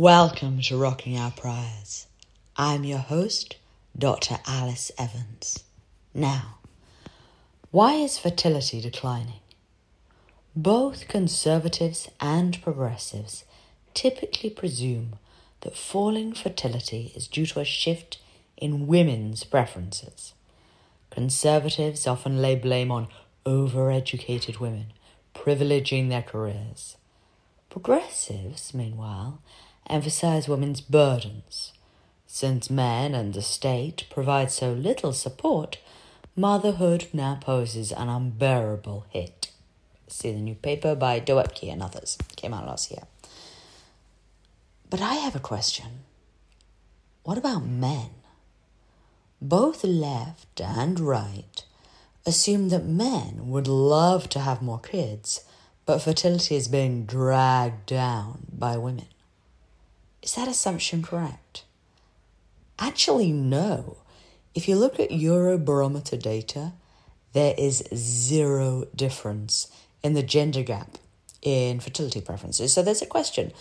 Welcome to Rocking Our Priors. I'm your host, Dr. Alice Evans. Now, why is fertility declining? Both conservatives and progressives typically presume that falling fertility is due to a shift in women's preferences. Conservatives often lay blame on overeducated women privileging their careers. Progressives, meanwhile, emphasize women's burdens. Since men and the state provide so little support, motherhood now poses an unbearable hit. See the new paper by Doepke and others. Came out last year. But I have a question. What about men? Both left and right assume that men would love to have more kids, but fertility is being dragged down by women. Is that assumption correct? Actually, no. If you look at Eurobarometer data, there is zero difference in the gender gap in fertility preferences. So there's a question.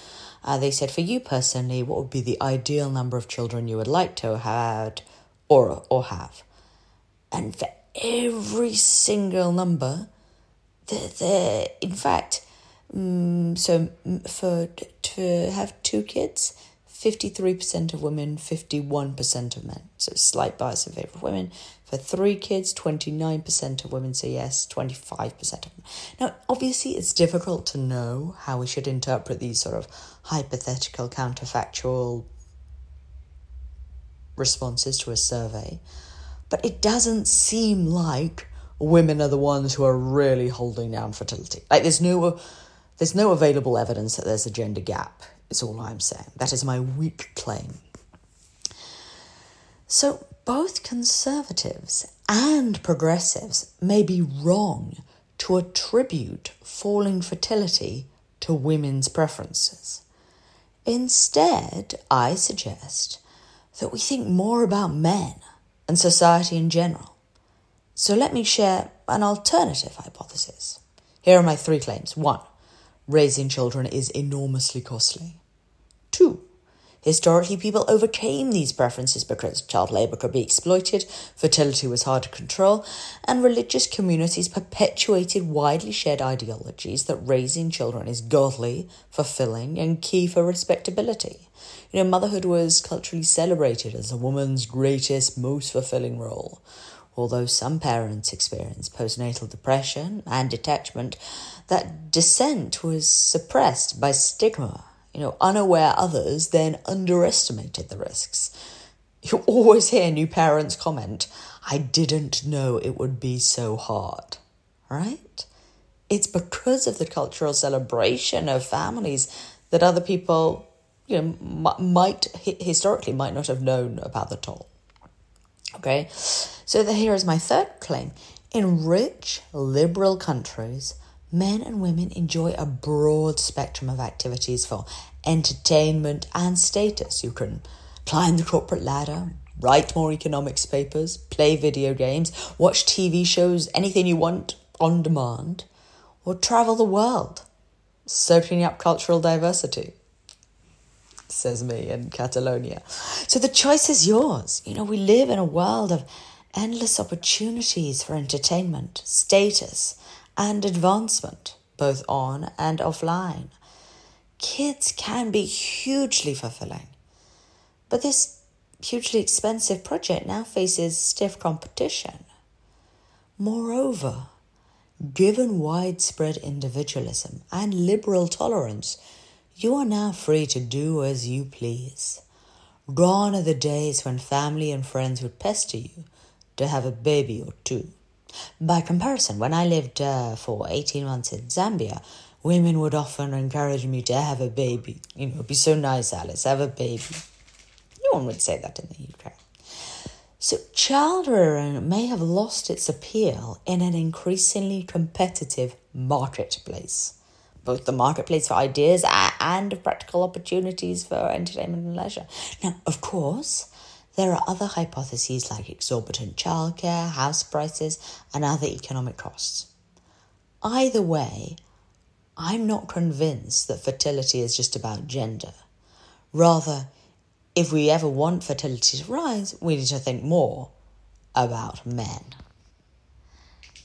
Uh, they said, for you personally, what would be the ideal number of children you would like to have had or, or have? And for every single number, they're, in fact, um, so for to have two kids, 53% of women, 51% of men. So slight bias in favor of women. For three kids, 29% of women say yes, 25% of men. Now, obviously, it's difficult to know how we should interpret these sort of hypothetical, counterfactual responses to a survey, but it doesn't seem like women are the ones who are really holding down fertility. Like, there's no. There's no available evidence that there's a gender gap is all I'm saying. That is my weak claim. So, both conservatives and progressives may be wrong to attribute falling fertility to women's preferences. Instead, I suggest that we think more about men and society in general. So let me share an alternative hypothesis. Here are my three claims. One, raising children is enormously costly. Two, historically people overcame these preferences because child labour could be exploited, fertility was hard to control, and religious communities perpetuated widely shared ideologies that raising children is godly, fulfilling, and key for respectability. You know, motherhood was culturally celebrated as a woman's greatest, most fulfilling role. Although some parents experience postnatal depression and detachment, that dissent was suppressed by stigma. You know, unaware others then underestimated the risks. You always hear new parents comment, I didn't know it would be so hard, right? It's because of the cultural celebration of families that other people, you know, might historically might not have known about the toll. Okay, so the, here is my third claim. In rich, liberal countries, men and women enjoy a broad spectrum of activities for entertainment and status. You can climb the corporate ladder, write more economics papers, play video games, watch TV shows, anything you want on demand, or travel the world, soaking up cultural diversity says me in Catalonia. So the choice is yours. You know, we live in a world of endless opportunities for entertainment, status, and advancement, both on and offline. Kids can be hugely fulfilling. But this hugely expensive project now faces stiff competition. Moreover, given widespread individualism and liberal tolerance, you are now free to do as you please. Gone are the days when family and friends would pester you to have a baby or two. By comparison, when I lived uh, for 18 months in Zambia, women would often encourage me to have a baby. You know, be so nice, Alice, have a baby. No one would say that in the UK. So, child rearing may have lost its appeal in an increasingly competitive marketplace. Both the marketplace for ideas and practical opportunities for entertainment and leisure. Now, of course, there are other hypotheses like exorbitant childcare, house prices, and other economic costs. Either way, I'm not convinced that fertility is just about gender. Rather, if we ever want fertility to rise, we need to think more about men.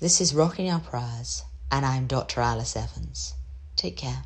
This is Rocking Our Priors, and I'm Dr. Alice Evans. Take care.